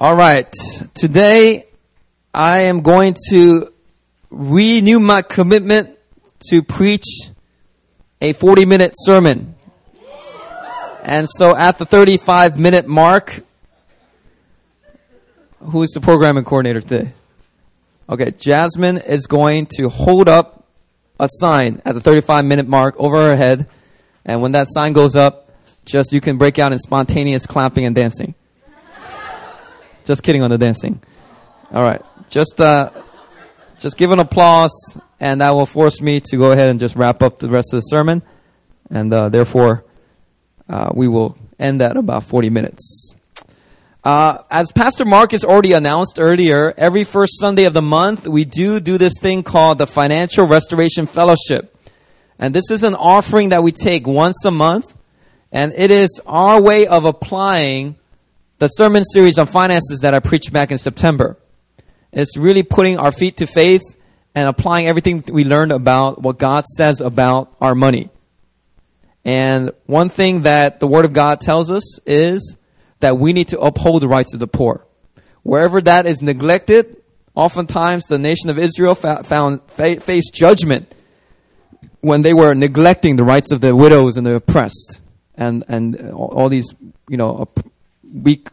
All right. Today, I am going to renew my commitment to preach a 40 minute sermon. And so at the 35 minute mark, who is the programming coordinator today? Okay, Jasmine is going to hold up a sign at the 35 minute mark over her head. And when that sign goes up, just you can break out in spontaneous clapping and dancing. Just kidding on the dancing. All right. Just uh, just give an applause, and that will force me to go ahead and just wrap up the rest of the sermon, and uh, therefore uh, we will end at about 40 minutes. Uh, as Pastor Marcus already announced earlier, every first Sunday of the month we do do this thing called the Financial Restoration Fellowship, and this is an offering that we take once a month, and it is our way of applying the sermon series on finances that I preached back in September. It's really putting our feet to faith and applying everything we learned about what God says about our money. And one thing that the Word of God tells us is that we need to uphold the rights of the poor. Wherever that is neglected, oftentimes the nation of Israel found faced judgment when they were neglecting the rights of the widows and the oppressed, and and all these you know weak,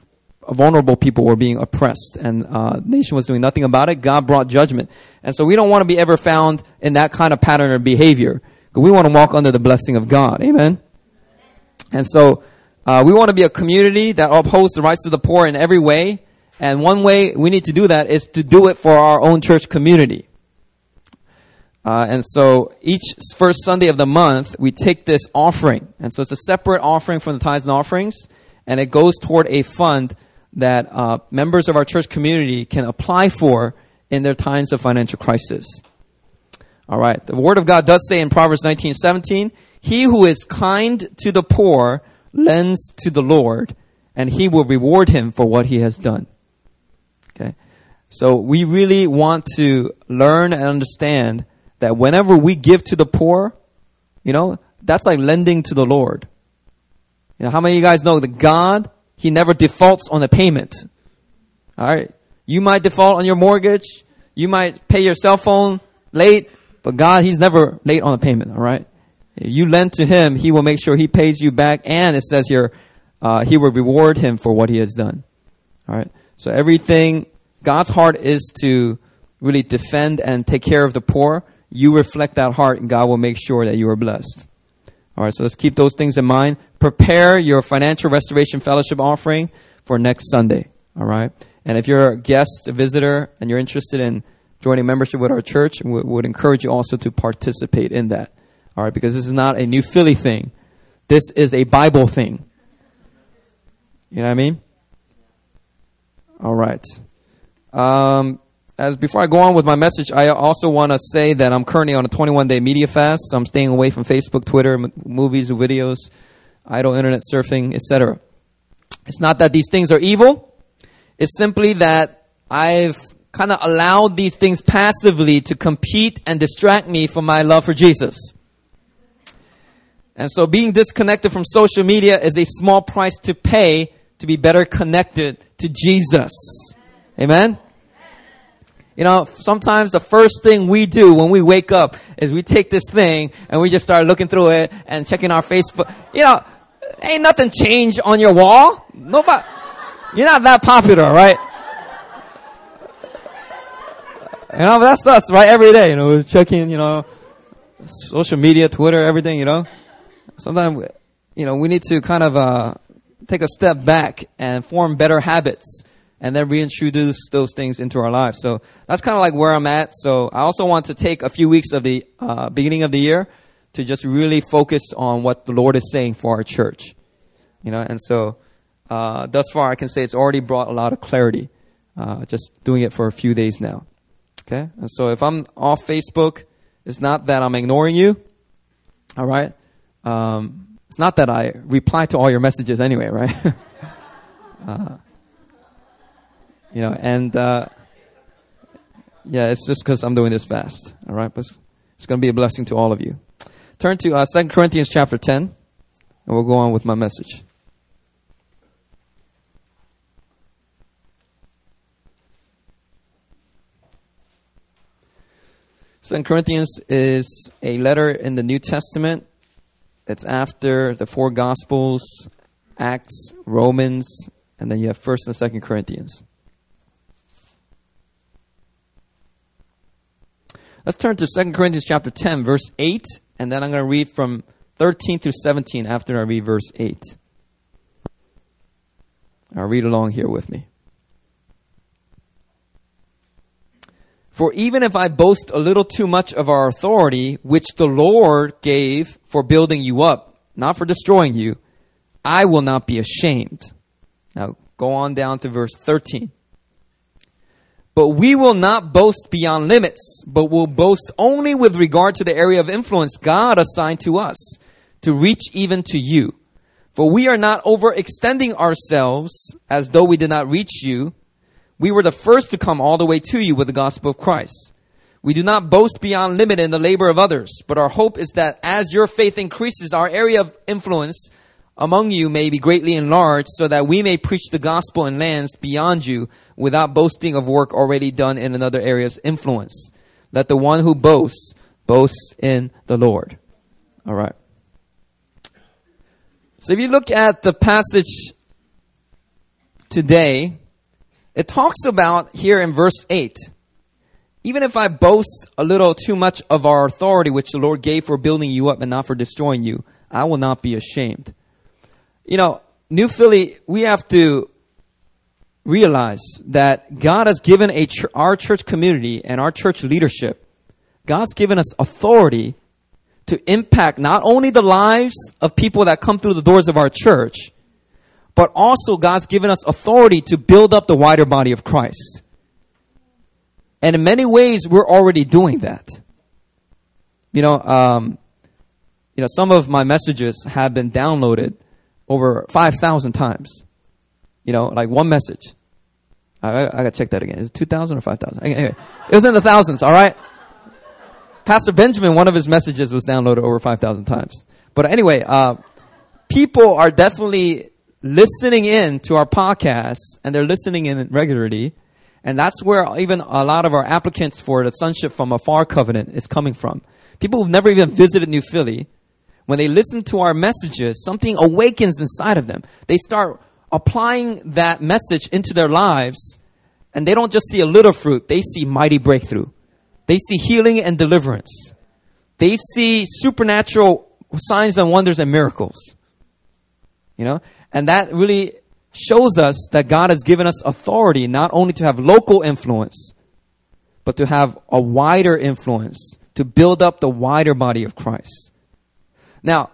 vulnerable people were being oppressed, and uh, nation was doing nothing about it. God brought judgment, and so we don't want to be ever found in that kind of pattern of behavior. But we want to walk under the blessing of God. Amen. And so uh, we want to be a community that upholds the rights of the poor in every way. And one way we need to do that is to do it for our own church community. Uh, and so each first Sunday of the month, we take this offering. And so it's a separate offering from the tithes and offerings and it goes toward a fund that uh, members of our church community can apply for in their times of financial crisis. All right. The Word of God does say in Proverbs 19 17, He who is kind to the poor lends to the Lord, and He will reward him for what he has done. Okay. So we really want to learn and understand that whenever we give to the poor, you know, that's like lending to the Lord. You know, how many of you guys know that God, He never defaults on a payment? Alright? You might default on your mortgage. You might pay your cell phone late, but God, He's never late on a payment, alright? You lend to Him, He will make sure He pays you back, and it says here, uh, He will reward Him for what He has done. Alright? So everything, God's heart is to really defend and take care of the poor. You reflect that heart, and God will make sure that you are blessed. All right, so let's keep those things in mind. Prepare your financial restoration fellowship offering for next Sunday. All right, and if you're a guest, a visitor, and you're interested in joining membership with our church, we would encourage you also to participate in that. All right, because this is not a new Philly thing. This is a Bible thing. You know what I mean? All right. Um, as before I go on with my message, I also want to say that I'm currently on a 21 day media fast. So I'm staying away from Facebook, Twitter, m- movies, videos, idle internet surfing, etc. It's not that these things are evil. It's simply that I've kind of allowed these things passively to compete and distract me from my love for Jesus. And so being disconnected from social media is a small price to pay to be better connected to Jesus. Amen? You know, sometimes the first thing we do when we wake up is we take this thing and we just start looking through it and checking our Facebook. You know, ain't nothing changed on your wall. Nobody, you're not that popular, right? You know, that's us, right? Every day, you know, checking, you know, social media, Twitter, everything, you know. Sometimes, you know, we need to kind of, uh, take a step back and form better habits and then reintroduce those things into our lives. So that's kind of like where I'm at. So I also want to take a few weeks of the uh, beginning of the year to just really focus on what the Lord is saying for our church. You know, and so uh, thus far I can say it's already brought a lot of clarity. Uh, just doing it for a few days now. Okay, and so if I'm off Facebook, it's not that I'm ignoring you. All right, um, it's not that I reply to all your messages anyway, right? you know, and uh, yeah, it's just because I'm doing this fast. All right, but it's, going to be a blessing to all of you. Turn to uh, 2 Corinthians chapter 10, and we'll go on with my message. Second Corinthians is a letter in the New Testament. It's after the four Gospels, Acts, Romans, and then you have First and Second Corinthians. Let's turn to Second Corinthians chapter 10, verse 8, and then I'm going to read from 13 through 17 after I read verse 8. I'll read along here with me. For even if I boast a little too much of our authority, which the Lord gave for building you up, not for destroying you, I will not be ashamed. Now go on down to verse 13. But we will not boast beyond limits, but will boast only with regard to the area of influence God assigned to us, to reach even to you. For we are not overextending ourselves as though we did not reach you we were the first to come all the way to you with the gospel of Christ. We do not boast beyond limit in the labor of others, but our hope is that as your faith increases, our area of influence among you may be greatly enlarged so that we may preach the gospel in lands beyond you without boasting of work already done in another area's influence. Let the one who boasts boast in the Lord. All right. So if you look at the passage today, it talks about here in verse 8 even if I boast a little too much of our authority, which the Lord gave for building you up and not for destroying you, I will not be ashamed. You know, New Philly, we have to realize that God has given a ch- our church community and our church leadership, God's given us authority to impact not only the lives of people that come through the doors of our church, but also God's given us authority to build up the wider body of Christ. And in many ways, we're already doing that. You know, um, you know, some of my messages have been downloaded over 5,000 times. You know, like one message. I, I, gotta check that again. Is it 2,000 or 5,000? Anyway, it was in the thousands, alright? Pastor Benjamin, one of his messages was downloaded over 5,000 times. But anyway, uh, people are definitely listening in to our podcasts and they're listening in regularly. And that's where even a lot of our applicants for the Sonship from Afar covenant is coming from. People who've never even visited New Philly, when they listen to our messages, something awakens inside of them. They start applying that message into their lives, and they don't just see a little fruit, they see mighty breakthrough. They see healing and deliverance. They see supernatural signs and wonders and miracles. You know? And that really shows us that God has given us authority not only to have local influence, but to have a wider influence to build up the wider body of Christ. Now,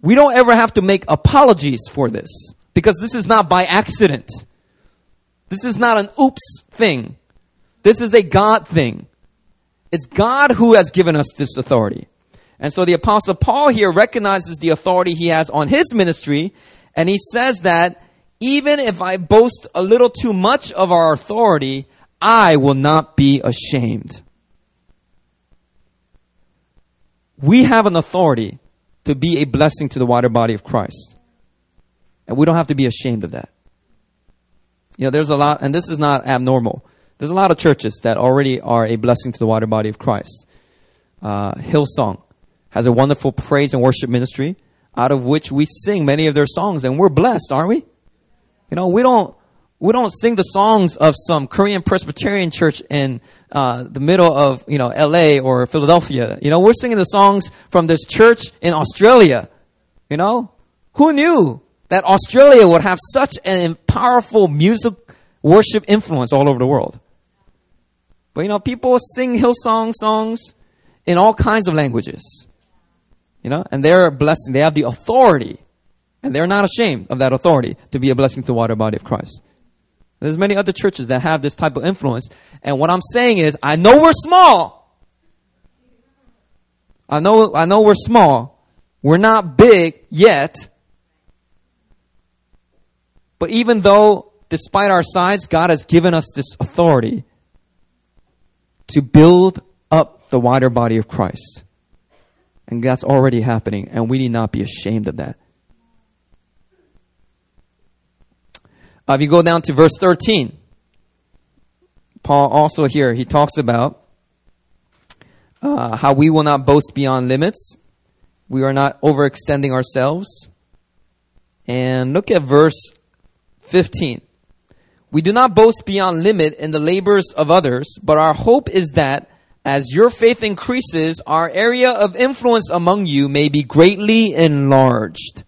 we don't ever have to make apologies for this because this is not by accident. This is not an oops thing. This is a God thing. It's God who has given us this authority. And so the apostle Paul here recognizes the authority he has on his ministry and he says that even if I boast a little too much of our authority, I will not be ashamed. We have an authority to be a blessing to the wider body of Christ. And we don't have to be ashamed of that. You know, there's a lot, and this is not abnormal. There's a lot of churches that already are a blessing to the wider body of Christ. Uh, Hillsong has a wonderful praise and worship ministry out of which we sing many of their songs, and we're blessed, aren't we? You know, we don't we don't sing the songs of some Korean Presbyterian church in uh, the middle of you know L.A. or Philadelphia. You know, we're singing the songs from this church in Australia. You know, who knew that Australia would have such an powerful music worship influence all over the world? But you know, people sing Hillsong songs in all kinds of languages. You know, and they're a blessing. They have the authority, and they're not ashamed of that authority to be a blessing to the water body of Christ. There's many other churches that have this type of influence, and what I'm saying is, I know we're small. I know, I know we're small. We're not big yet. But even though, despite our size, God has given us this authority to build up the wider body of Christ. And that's already happening, and we need not be ashamed of that. Uh, if you go down to verse 13, Paul also here, he talks about uh, how we will not boast beyond limits. We are not overextending ourselves. And look at verse 15. We do not boast beyond limit in the labors of others, but our hope is that as your faith increases, our area of influence among you may be greatly enlarged.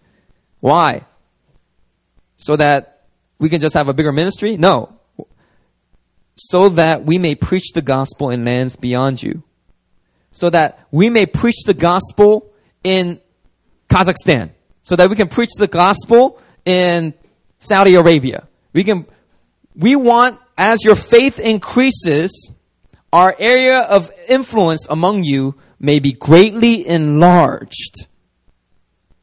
Why? So that we can just have a bigger ministry? No. So that we may preach the gospel in lands beyond you. So that we may preach the gospel in Kazakhstan. So that we can preach the gospel in Saudi Arabia. We can, we want, as your faith increases, our area of influence among you may be greatly enlarged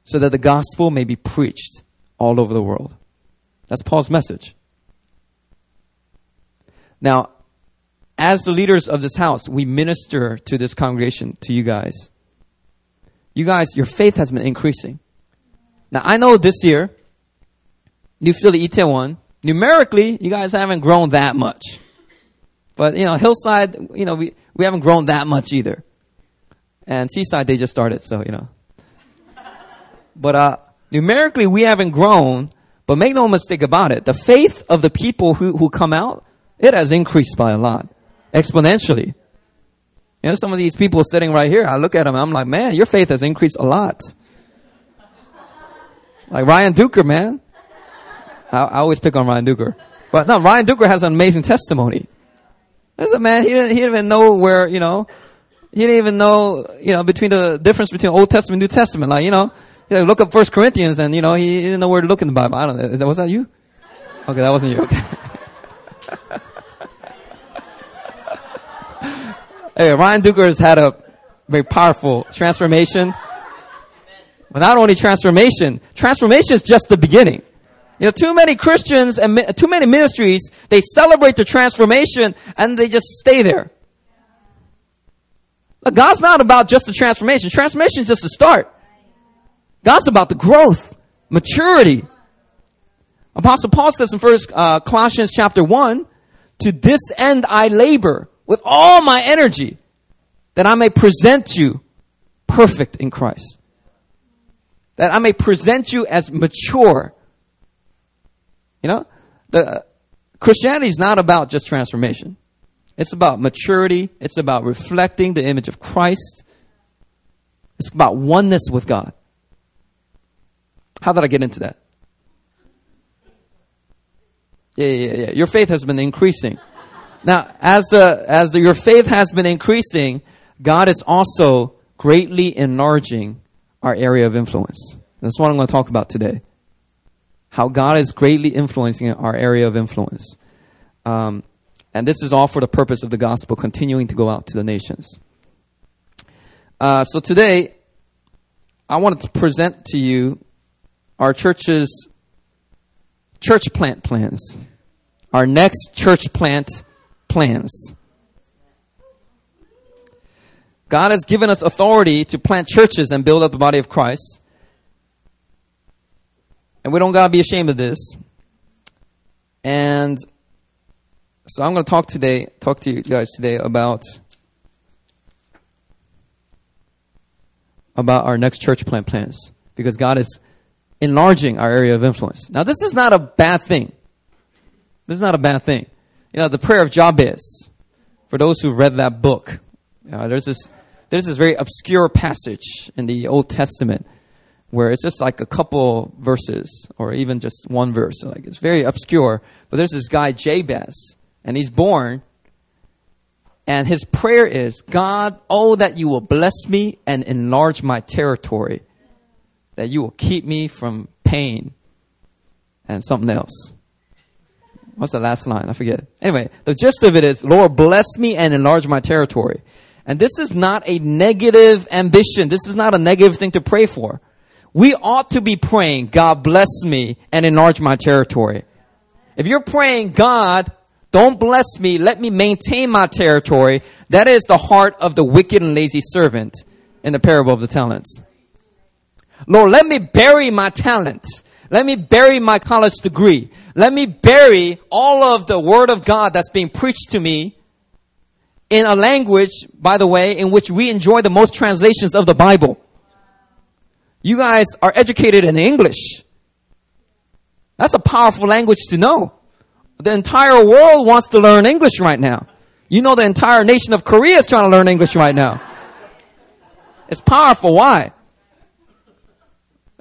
so that the gospel may be preached all over the world. That's Paul's message. Now, as the leaders of this house, we minister to this congregation, to you guys. You guys, your faith has been increasing. Now, I know this year, New Philly Itaewon, numerically, you guys haven't grown that much. But, you know, Hillside, you know, we, we haven't grown that much either. And Seaside, they just started, so, you know. But, uh, numerically, we haven't grown, but make no mistake about it. The faith of the people who, who come out, it has increased by a lot. Exponentially. You know, some of these people sitting right here, I look at them, I'm like, man, your faith has increased a lot. Like Ryan Duker, man. I, I always pick on Ryan Duker. But no, Ryan Duker has an amazing testimony. There's a man, he didn't, he didn't even know where, you know, he didn't even know, you know, between the difference between Old Testament and New Testament. Like, you know, you look up First Corinthians and, you know, he didn't know where to look in the Bible. I don't know. Is that, was that you? Okay, that wasn't you. Okay. hey, Ryan Duker has had a very powerful transformation. But not only transformation, transformation is just the beginning. You know, too many Christians and too many ministries, they celebrate the transformation and they just stay there. Look, God's not about just the transformation. Transformation is just the start. God's about the growth, maturity. Apostle Paul says in First uh, Colossians chapter one, "To this end I labor with all my energy, that I may present you perfect in Christ, that I may present you as mature." You know, the uh, Christianity is not about just transformation. It's about maturity. It's about reflecting the image of Christ. It's about oneness with God. How did I get into that? Yeah, yeah, yeah. Your faith has been increasing. Now, as the, as the, your faith has been increasing, God is also greatly enlarging our area of influence. That's what I'm going to talk about today how God is greatly influencing our area of influence. Um, and this is all for the purpose of the gospel continuing to go out to the nations. Uh, so today, I wanted to present to you our church's church plant plans, our next church plant plans. God has given us authority to plant churches and build up the body of Christ. And we don't got to be ashamed of this. And so I'm going to talk today, talk to you guys today about about our next church plant plans because God is enlarging our area of influence. Now, this is not a bad thing. This is not a bad thing. You know, the prayer of Jabez. For those who read that book, uh, there's this there's this very obscure passage in the Old Testament where it's just like a couple verses or even just one verse. Like it's very obscure. But there's this guy Jabez, and he's born, and his prayer is, God, oh that you will bless me and enlarge my territory, that you will keep me from pain and something else. What's the last line? I forget. Anyway, the gist of it is, Lord, bless me and enlarge my territory. And this is not a negative ambition. This is not a negative thing to pray for we ought to be praying, God bless me and enlarge my territory. If you're praying, God, don't bless me, let me maintain my territory, that is the heart of the wicked and lazy servant in the parable of the talents. Lord, let me bury my talent. Let me bury my college degree. Let me bury all of the word of God that's being preached to me in a language, by the way, in which we enjoy the most translations of the Bible. You guys are educated in English. That's a powerful language to know. The entire world wants to learn English right now. You know the entire nation of Korea is trying to learn English right now. It's powerful. Why?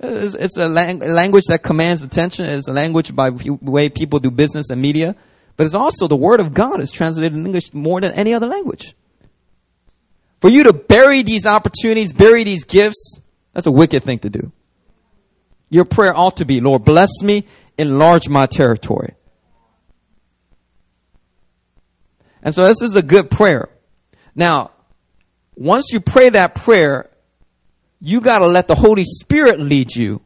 It's, it's a lang- language that commands attention. It's a language by the way people do business and media. But it's also the word of God is translated in English more than any other language. For you to bury these opportunities, bury these gifts, that's a wicked thing to do. Your prayer ought to be, Lord, bless me, enlarge my territory. And so this is a good prayer. Now, once you pray that prayer, you got to let the Holy Spirit lead you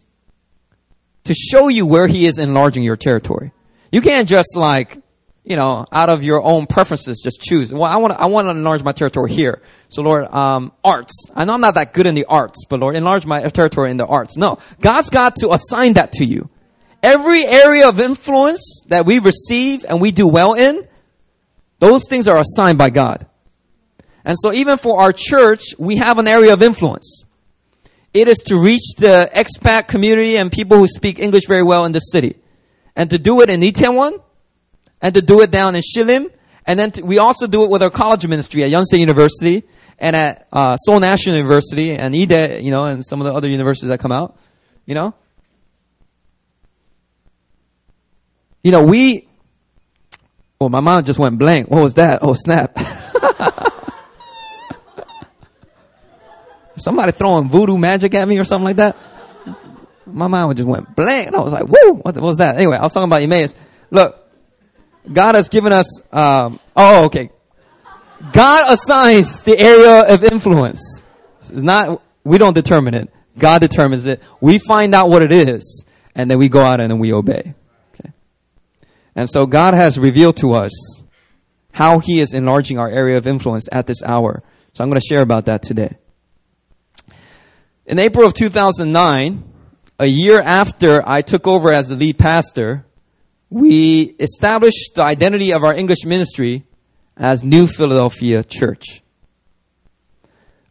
to show you where He is enlarging your territory. You can't just like, you know, out of your own preferences, just choose. Well, I want to, I want to enlarge my territory here. So Lord, um, arts. I know I'm not that good in the arts, but Lord, enlarge my territory in the arts. No, God's got to assign that to you. Every area of influence that we receive and we do well in, those things are assigned by God. And so even for our church, we have an area of influence. It is to reach the expat community and people who speak English very well in the city. And to do it in Itaewon, and to do it down in Shilim, and then to, we also do it with our college ministry at Yonsei University and at uh, Seoul National University and Ide, you know, and some of the other universities that come out, you know. You know, we. Well, my mind just went blank. What was that? Oh, snap. Somebody throwing voodoo magic at me or something like that. My mind just went blank. And I was like, whoa, what, what was that? Anyway, I was talking about Emmaus. Look, God has given us, um, oh, okay. God assigns the area of influence. It's not, we don't determine it. God determines it. We find out what it is, and then we go out and then we obey. Okay. And so God has revealed to us how He is enlarging our area of influence at this hour. So I'm going to share about that today. In April of 2009, a year after I took over as the lead pastor, we established the identity of our English ministry as New Philadelphia Church.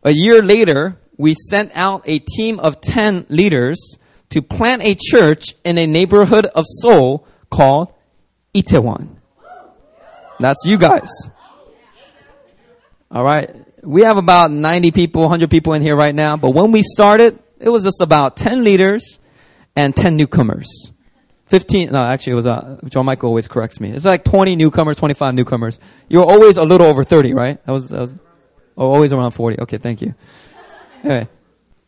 A year later, we sent out a team of 10 leaders to plant a church in a neighborhood of Seoul called Itaewon. That's you guys. All right we have about 90 people, 100 people in here right now. But when we started, it was just about 10 leaders and 10 newcomers. 15, no, actually it was, uh, John Michael always corrects me. It's like 20 newcomers, 25 newcomers. You're always a little over 30, right? That was, was, oh, always around 40. Okay, thank you. Anyway.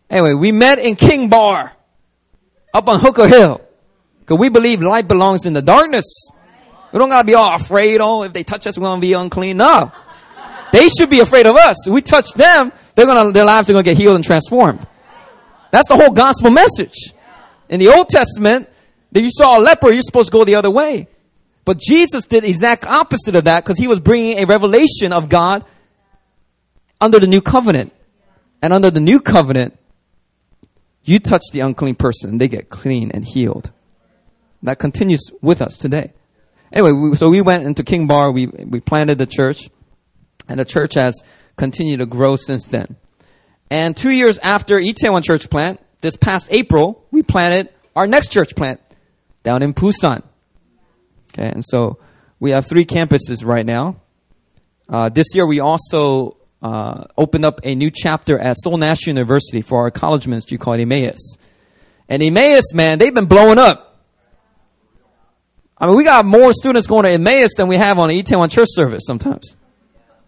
Anyway, we met in King Bar. Up on Hooker Hill. Cause we believe light belongs in the darkness. We don't gotta be all afraid, oh, if they touch us, we're gonna be unclean. No. They should be afraid of us. If we touch them, they're gonna, their lives are gonna get healed and transformed. That's the whole gospel message. In the Old Testament, that you saw a leper, you're supposed to go the other way. But Jesus did the exact opposite of that because he was bringing a revelation of God under the new covenant. And under the new covenant, you touch the unclean person they get clean and healed. That continues with us today. Anyway, we, so we went into King Bar, we, we planted the church. And the church has continued to grow since then. And two years after Itaewon church plant, this past April, we planted our next church plant down in Busan. Okay, and so we have three campuses right now. Uh, this year, we also uh, opened up a new chapter at Seoul National University for our college ministry called Emmaus. And Emmaus, man, they've been blowing up. I mean, we got more students going to Emmaus than we have on Itaewon church service sometimes.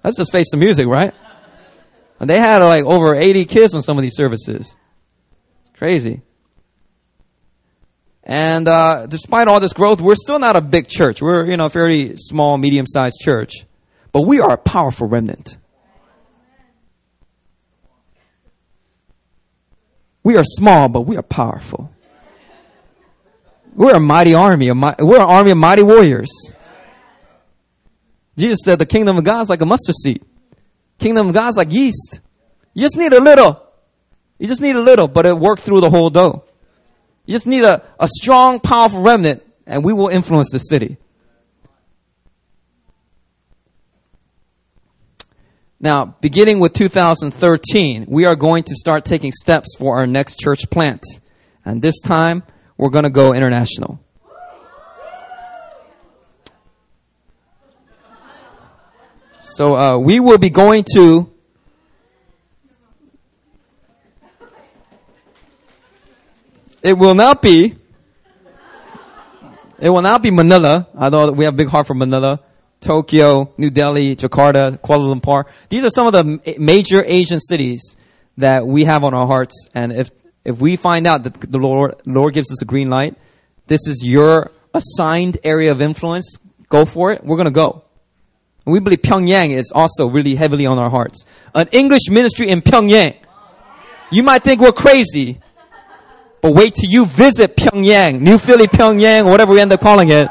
Let's just face the music, right? And they had like over 80 kids on some of these services. It's crazy. And uh, despite all this growth, we're still not a big church. We're, you know, a fairly small, medium-sized church. But we are a powerful remnant. We are small, but we are powerful. We're a mighty army. A mi- we're an army of mighty warriors. Jesus said the kingdom of God is like a mustard seed. Kingdom of God is like yeast. You just need a little. You just need a little, but it worked through the whole dough. You just need a, a strong, powerful remnant, and we will influence the city. Now, beginning with 2013, we are going to start taking steps for our next church plant. And this time, we're going to go international. So uh, we will be going to It will not be. It will not be Manila, although we have big heart for Manila. Tokyo, New Delhi, Jakarta, Kuala Lumpur. These are some of the major Asian cities that we have on our hearts. And if, if we find out that the Lord, Lord gives us a green light, this is your assigned area of influence, go for it. We're going to go. And we believe Pyongyang is also really heavily on our hearts. An English ministry in Pyongyang. You might think we're crazy, but wait till you visit Pyongyang, New Philly, Pyongyang, whatever we end up calling it.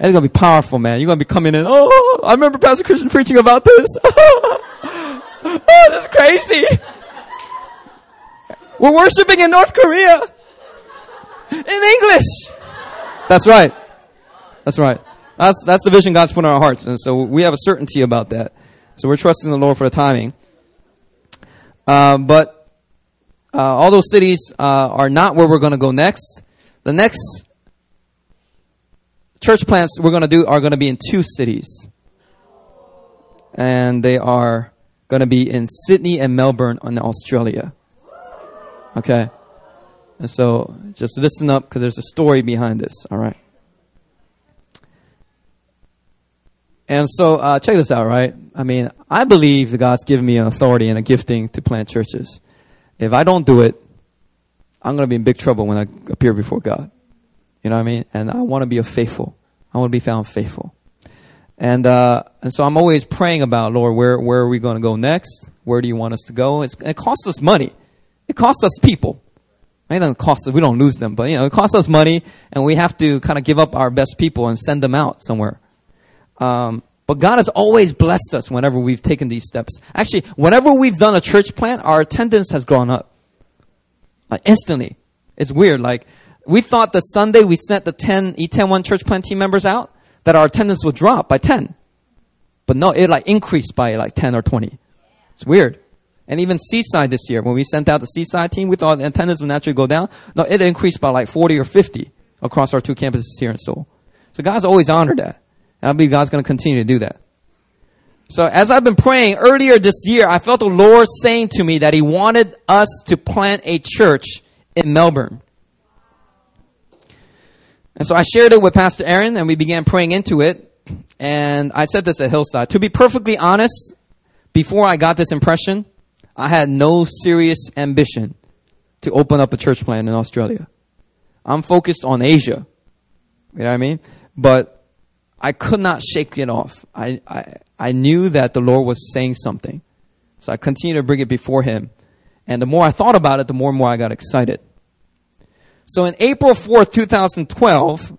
It's gonna be powerful, man. You're gonna be coming in. Oh, I remember Pastor Christian preaching about this. oh, this is crazy. We're worshiping in North Korea in English. That's right. That's right. That's that's the vision God's put in our hearts, and so we have a certainty about that. So we're trusting the Lord for the timing. Uh, but uh, all those cities uh, are not where we're going to go next. The next church plants we're going to do are going to be in two cities. And they are going to be in Sydney and Melbourne in Australia. Okay? And so just listen up because there's a story behind this, all right? And so, uh, check this out, right? I mean, I believe that God's given me an authority and a gifting to plant churches. If I don't do it, I'm going to be in big trouble when I appear before God. You know what I mean? And I want to be a faithful. I want to be found faithful. And, uh, and so I'm always praying about, Lord, where, where are we going to go next? Where do you want us to go? It's, it costs us money. It costs us people. It doesn't cost us, we don't lose them, but you know, it costs us money and we have to kind of give up our best people and send them out somewhere. Um, but God has always blessed us whenever we've taken these steps. Actually, whenever we've done a church plant, our attendance has gone up. Like instantly. It's weird. Like, we thought the Sunday we sent the 10 Itaewon church plant team members out, that our attendance would drop by 10. But no, it like increased by like 10 or 20. It's weird. And even Seaside this year, when we sent out the Seaside team, we thought attendance would naturally go down. No, it increased by like 40 or 50 across our two campuses here in Seoul. So God's always honored that. And I believe God's going to continue to do that. So as I've been praying earlier this year, I felt the Lord saying to me that He wanted us to plant a church in Melbourne. And so I shared it with Pastor Aaron and we began praying into it. And I said this at Hillside. To be perfectly honest, before I got this impression, I had no serious ambition to open up a church plant in Australia. I'm focused on Asia. You know what I mean? But I could not shake it off. I, I, I knew that the Lord was saying something. So I continued to bring it before Him. And the more I thought about it, the more and more I got excited. So in April 4th, 2012,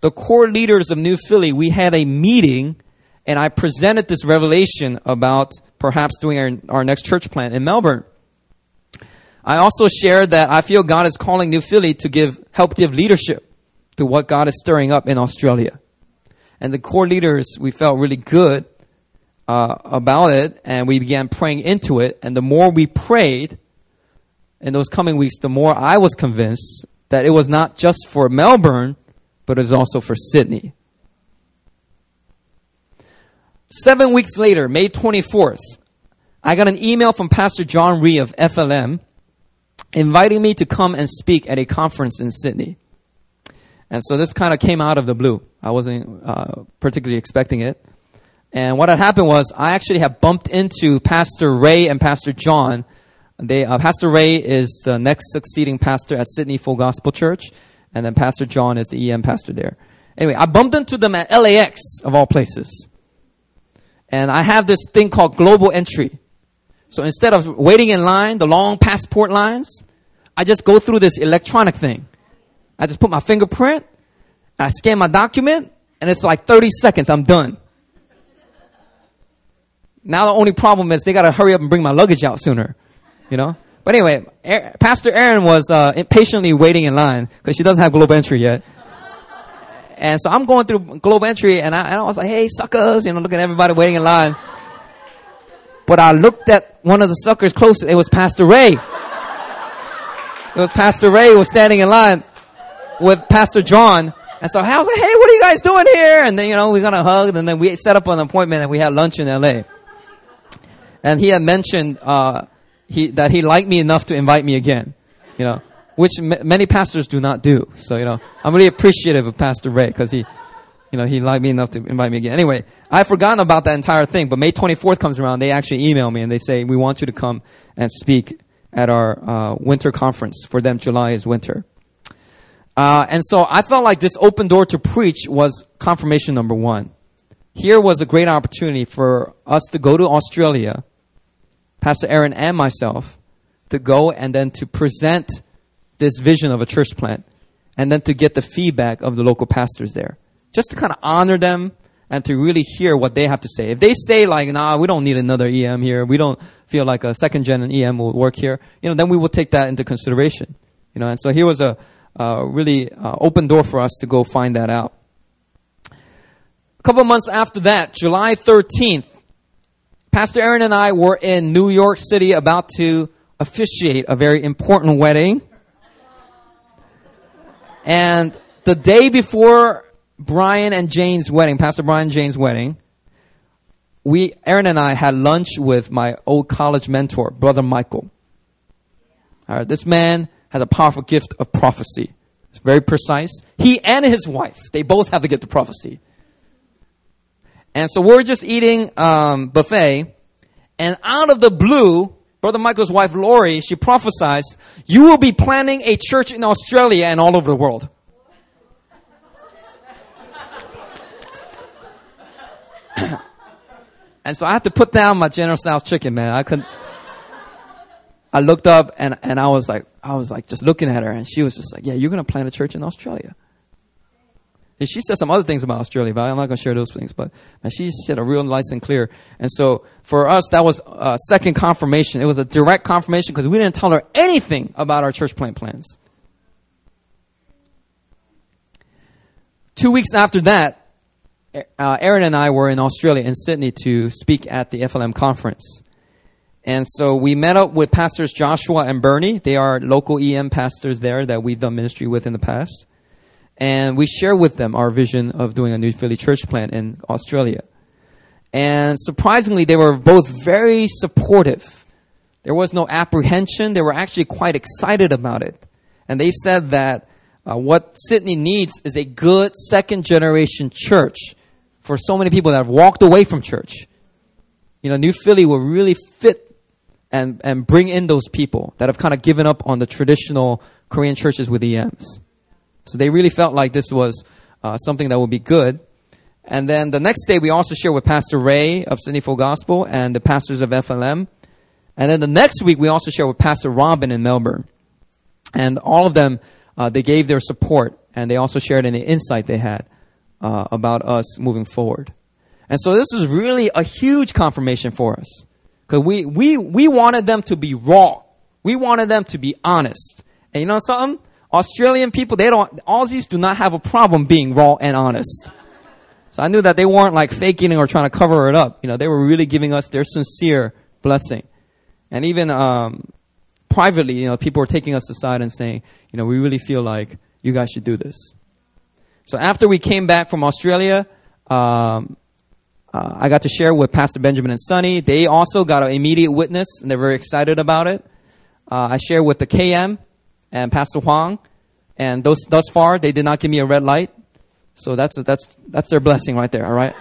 the core leaders of New Philly, we had a meeting and I presented this revelation about perhaps doing our, our next church plant in Melbourne. I also shared that I feel God is calling New Philly to give, help give leadership to what God is stirring up in Australia and the core leaders, we felt really good uh, about it, and we began praying into it. And the more we prayed in those coming weeks, the more I was convinced that it was not just for Melbourne, but it was also for Sydney. Seven weeks later, May 24th, I got an email from Pastor John Ree of FLM inviting me to come and speak at a conference in Sydney. And so this kind of came out of the blue. I wasn't uh, particularly expecting it. And what had happened was I actually have bumped into Pastor Ray and Pastor John. They, uh, pastor Ray is the next succeeding pastor at Sydney Full Gospel Church, and then Pastor John is the EM pastor there. Anyway, I bumped into them at LAX of all places. And I have this thing called global entry. So instead of waiting in line, the long passport lines, I just go through this electronic thing. I just put my fingerprint, I scan my document, and it's like 30 seconds, I'm done. Now the only problem is they gotta hurry up and bring my luggage out sooner, you know? But anyway, Pastor Aaron was uh, impatiently waiting in line because she doesn't have global entry yet. And so I'm going through Global Entry and I, and I was like, hey, suckers, you know, looking at everybody waiting in line. But I looked at one of the suckers close. It was Pastor Ray. It was Pastor Ray who was standing in line with Pastor John. And so I was like, hey, what are you guys doing here? And then, you know, we got a hug and then we set up an appointment and we had lunch in LA. And he had mentioned, uh, he, that he liked me enough to invite me again, you know, which m- many pastors do not do. So, you know, I'm really appreciative of Pastor Ray because he, you know, he liked me enough to invite me again. Anyway, I've forgotten about that entire thing, but May 24th comes around, they actually email me and they say, we want you to come and speak at our uh, winter conference. For them, July is winter. Uh, and so I felt like this open door to preach was confirmation number one. Here was a great opportunity for us to go to Australia, Pastor Aaron and myself, to go and then to present this vision of a church plant and then to get the feedback of the local pastors there. Just to kind of honor them and to really hear what they have to say. If they say like, nah, we don't need another EM here, we don't feel like a second gen EM will work here, you know, then we will take that into consideration. You know, and so here was a, really uh, open door for us to go find that out. A couple months after that, July 13th, Pastor Aaron and I were in New York City about to officiate a very important wedding. And the day before Brian and Jane's wedding, Pastor Brian and Jane's wedding, we, Aaron and I had lunch with my old college mentor, Brother Michael. All right, this man has a powerful gift of prophecy. It's very precise. He and his wife, they both have the gift of prophecy. And so we're just eating um, buffet, and out of the blue, Brother Michael's wife Lori, she prophesies, "You will be planning a church in Australia and all over the world." and so I had to put down my General Tso's chicken, man. I couldn't. I looked up and, and I was like, I was like just looking at her and she was just like, yeah, you're going to plant a church in Australia. And she said some other things about Australia, but I'm not going to share those things. But man, she said a real nice and clear. And so for us, that was a second confirmation. It was a direct confirmation because we didn't tell her anything about our church plant plans. Two weeks after that, uh, Aaron and I were in Australia, in Sydney, to speak at the FLM conference. And so we met up with pastors Joshua and Bernie. They are local EM pastors there that we've done ministry with in the past. And we share with them our vision of doing a new Philly church plant in Australia. And surprisingly, they were both very supportive. There was no apprehension. They were actually quite excited about it. And they said that uh, what Sydney needs is a good second generation church for so many people that have walked away from church. You know, New Philly will really fit and, and bring in those people that have kind of given up on the traditional Korean churches with EMs. So they really felt like this was uh, something that would be good. And then the next day, we also share with Pastor Ray of Sydney Full Gospel and the pastors of FLM. And then the next week, we also share with Pastor Robin in Melbourne. And all of them, uh, they gave their support and they also shared any insight they had uh, about us moving forward. And so this is really a huge confirmation for us. Because we, we, we wanted them to be raw. We wanted them to be honest. And you know something? Australian people, they don't, Aussies do not have a problem being raw and honest. So I knew that they weren't like faking or trying to cover it up. You know, they were really giving us their sincere blessing. And even, um, privately, you know, people were taking us aside and saying, you know, we really feel like you guys should do this. So after we came back from Australia, um, uh, I got to share with Pastor Benjamin and Sonny. They also got an immediate witness, and they're very excited about it. Uh, I shared with the KM and Pastor Huang, and those, thus far they did not give me a red light, so that's that's that's their blessing right there. All right,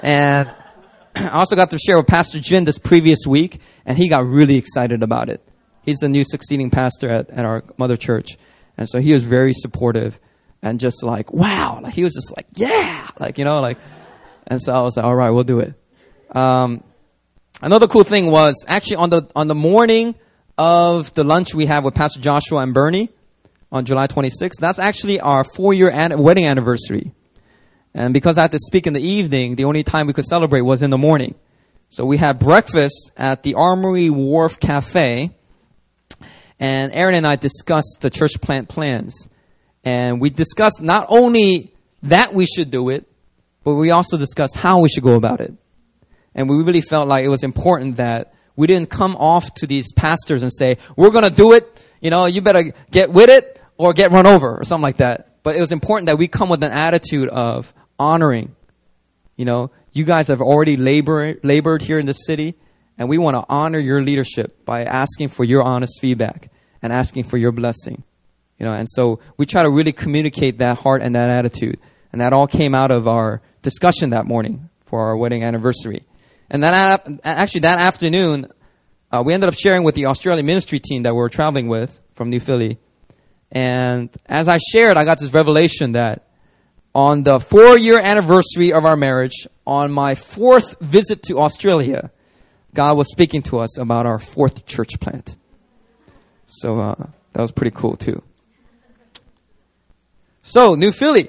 and I also got to share with Pastor Jin this previous week, and he got really excited about it. He's the new succeeding pastor at, at our mother church, and so he was very supportive and just like wow, like he was just like yeah, like you know like. And so I was like, all right, we'll do it. Um, another cool thing was actually on the, on the morning of the lunch we have with Pastor Joshua and Bernie on July 26th, that's actually our four year an- wedding anniversary. And because I had to speak in the evening, the only time we could celebrate was in the morning. So we had breakfast at the Armory Wharf Cafe, and Aaron and I discussed the church plant plans. And we discussed not only that we should do it, but we also discussed how we should go about it. And we really felt like it was important that we didn't come off to these pastors and say, we're going to do it. You know, you better get with it or get run over or something like that. But it was important that we come with an attitude of honoring. You know, you guys have already labored, labored here in the city and we want to honor your leadership by asking for your honest feedback and asking for your blessing. You know, and so we try to really communicate that heart and that attitude. And that all came out of our discussion that morning for our wedding anniversary. And that actually that afternoon, uh, we ended up sharing with the Australian ministry team that we were traveling with from New Philly. And as I shared, I got this revelation that on the four year anniversary of our marriage, on my fourth visit to Australia, God was speaking to us about our fourth church plant. So uh, that was pretty cool too. So, New Philly,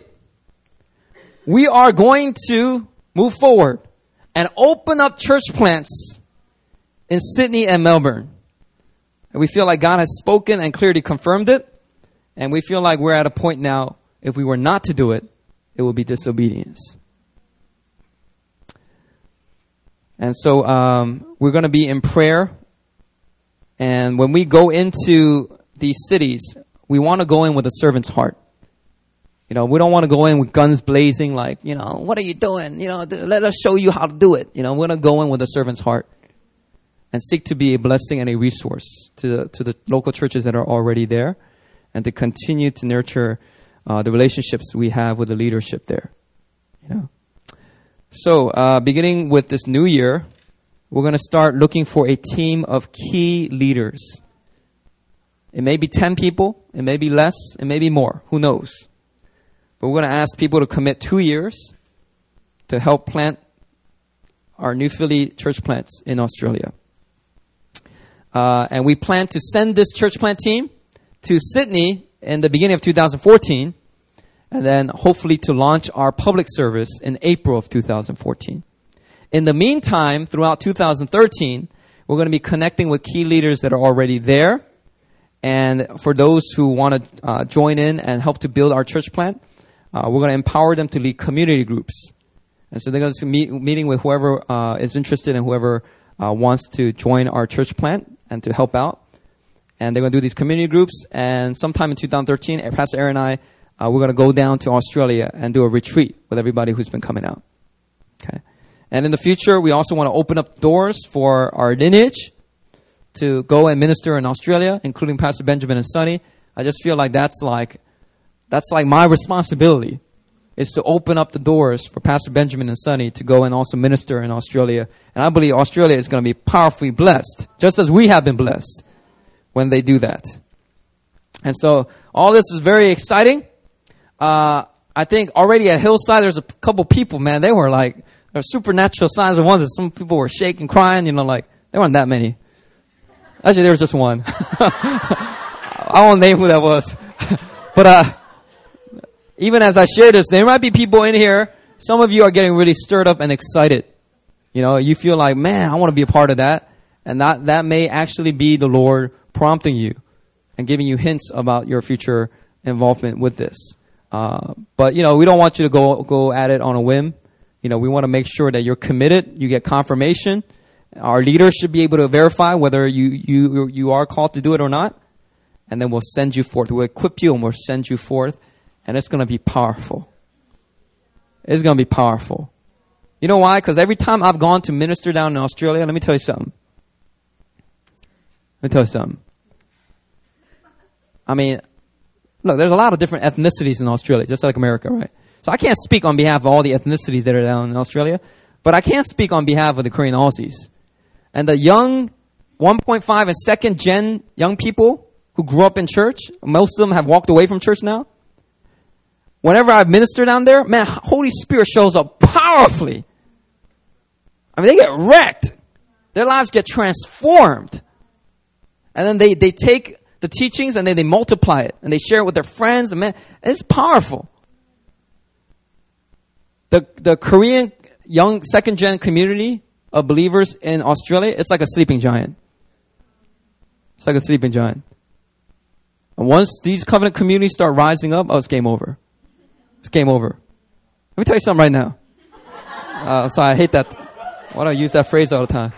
we are going to move forward and open up church plants in Sydney and Melbourne. And we feel like God has spoken and clearly confirmed it. And we feel like we're at a point now, if we were not to do it, it would be disobedience. And so um, we're going to be in prayer. And when we go into these cities, we want to go in with a servant's heart. You know, we don't want to go in with guns blazing, like, you know, what are you doing? You know, let us show you how to do it. You know, we're going to go in with a servant's heart and seek to be a blessing and a resource to the, to the local churches that are already there and to continue to nurture uh, the relationships we have with the leadership there. You know? So, uh, beginning with this new year, we're going to start looking for a team of key leaders. It may be 10 people, it may be less, it may be more. Who knows? But we're going to ask people to commit two years to help plant our New Philly church plants in Australia. Uh, and we plan to send this church plant team to Sydney in the beginning of 2014, and then hopefully to launch our public service in April of 2014. In the meantime, throughout 2013, we're going to be connecting with key leaders that are already there. And for those who want to uh, join in and help to build our church plant, uh, we're going to empower them to lead community groups. And so they're going to meet, meeting with whoever uh, is interested and whoever uh, wants to join our church plant and to help out. And they're going to do these community groups. And sometime in 2013, Pastor Aaron and I, uh, we're going to go down to Australia and do a retreat with everybody who's been coming out. Okay. And in the future, we also want to open up doors for our lineage to go and minister in Australia, including Pastor Benjamin and Sonny. I just feel like that's like that's like my responsibility is to open up the doors for Pastor Benjamin and Sonny to go and also minister in Australia. And I believe Australia is going to be powerfully blessed, just as we have been blessed when they do that. And so all this is very exciting. Uh, I think already at Hillside, there's a couple people, man, they were like, there supernatural signs and wonders. Some people were shaking, crying, you know, like, there weren't that many. Actually, there was just one. I won't name who that was. but, uh, even as I share this, there might be people in here, some of you are getting really stirred up and excited. You know, you feel like, man, I want to be a part of that. And that, that may actually be the Lord prompting you and giving you hints about your future involvement with this. Uh, but, you know, we don't want you to go, go at it on a whim. You know, we want to make sure that you're committed, you get confirmation. Our leaders should be able to verify whether you, you, you are called to do it or not. And then we'll send you forth. We'll equip you and we'll send you forth and it's going to be powerful. It's going to be powerful. You know why? Because every time I've gone to minister down in Australia, let me tell you something. Let me tell you something. I mean, look, there's a lot of different ethnicities in Australia, just like America, right? So I can't speak on behalf of all the ethnicities that are down in Australia, but I can speak on behalf of the Korean Aussies. And the young 1.5 and second gen young people who grew up in church, most of them have walked away from church now whenever I minister down there, man, Holy Spirit shows up powerfully. I mean, they get wrecked. Their lives get transformed. And then they, they take the teachings and then they multiply it and they share it with their friends. And man, it's powerful. The, the Korean young second gen community of believers in Australia, it's like a sleeping giant. It's like a sleeping giant. And once these covenant communities start rising up, oh, it's game over. It's game over. Let me tell you something right now. Uh, I hate that. Why do I use that phrase all the time?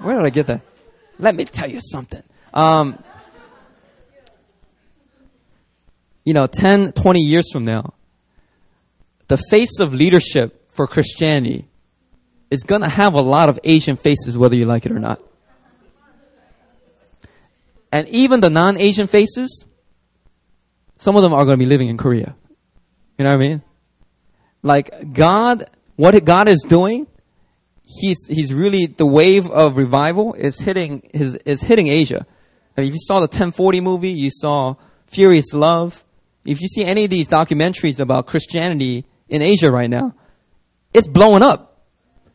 Where did I get that? Let me tell you something. Um, you know, 10, 20 years from now, the face of leadership for Christianity is going to have a lot of Asian faces, whether you like it or not. And even the non Asian faces, some of them are going to be living in Korea. You know what I mean? Like, God, what God is doing, He's, he's really, the wave of revival is hitting, is, is hitting Asia. Mean, if you saw the 1040 movie, you saw Furious Love. If you see any of these documentaries about Christianity in Asia right now, it's blowing up.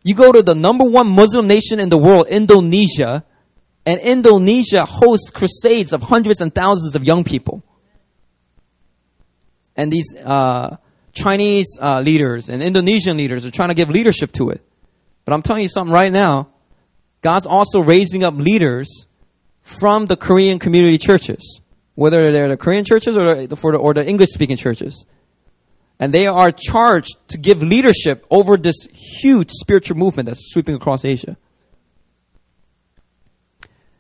You go to the number one Muslim nation in the world, Indonesia, and Indonesia hosts crusades of hundreds and thousands of young people. And these uh, Chinese uh, leaders and Indonesian leaders are trying to give leadership to it. But I'm telling you something right now. God's also raising up leaders from the Korean community churches, whether they're the Korean churches or the, or the English speaking churches. And they are charged to give leadership over this huge spiritual movement that's sweeping across Asia.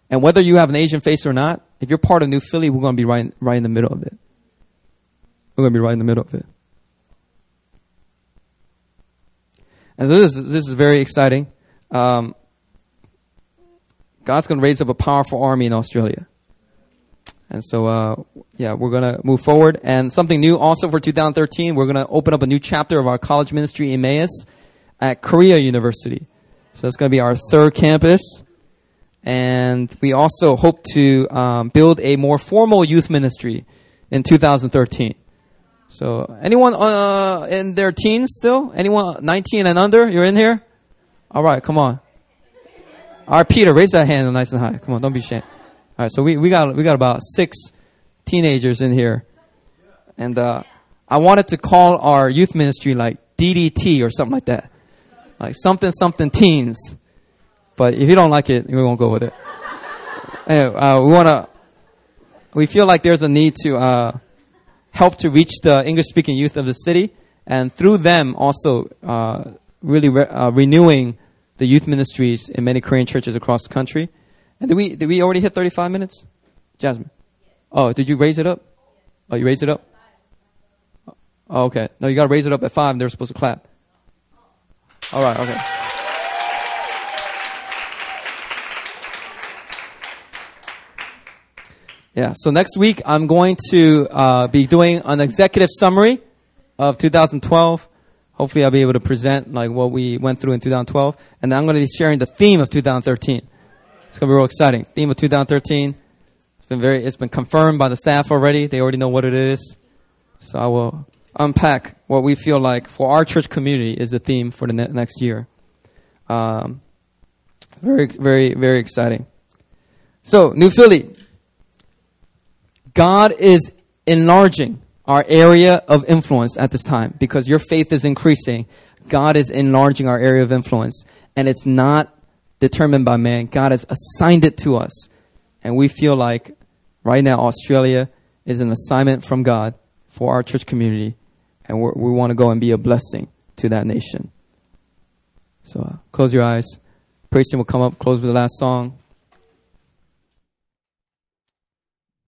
And whether you have an Asian face or not, if you're part of New Philly, we're going to be right, right in the middle of it. We're going to be right in the middle of it. And so this is, this is very exciting. Um, God's going to raise up a powerful army in Australia. And so, uh, yeah, we're going to move forward. And something new also for 2013, we're going to open up a new chapter of our college ministry, Emmaus, at Korea University. So it's going to be our third campus. And we also hope to um, build a more formal youth ministry in 2013. So, anyone uh, in their teens still? Anyone 19 and under? You're in here? All right, come on. All right, Peter, raise that hand nice and high. Come on, don't be ashamed. All right, so we, we got we got about six teenagers in here, and uh, I wanted to call our youth ministry like DDT or something like that, like something something teens. But if you don't like it, we won't go with it. Anyway, uh, we want to. We feel like there's a need to uh, help to reach the English speaking youth of the city, and through them also uh, really re- uh, renewing the youth ministries in many Korean churches across the country. And did we did we already hit 35 minutes, Jasmine? Oh, did you raise it up? Oh, you raised it up. Oh, okay. No, you got to raise it up at five. and They're supposed to clap. All right. Okay. Yeah. So next week I'm going to uh, be doing an executive summary of 2012. Hopefully I'll be able to present like what we went through in 2012, and then I'm going to be sharing the theme of 2013. It's going to be real exciting. Theme of 2013. It's been very. It's been confirmed by the staff already. They already know what it is. So I will unpack what we feel like for our church community is the theme for the ne- next year. Um, very, very, very exciting. So, New Philly, God is enlarging our area of influence at this time because your faith is increasing. God is enlarging our area of influence, and it's not determined by man. God has assigned it to us. And we feel like right now Australia is an assignment from God for our church community, and we want to go and be a blessing to that nation. So uh, close your eyes. Praise team will come up, close with the last song.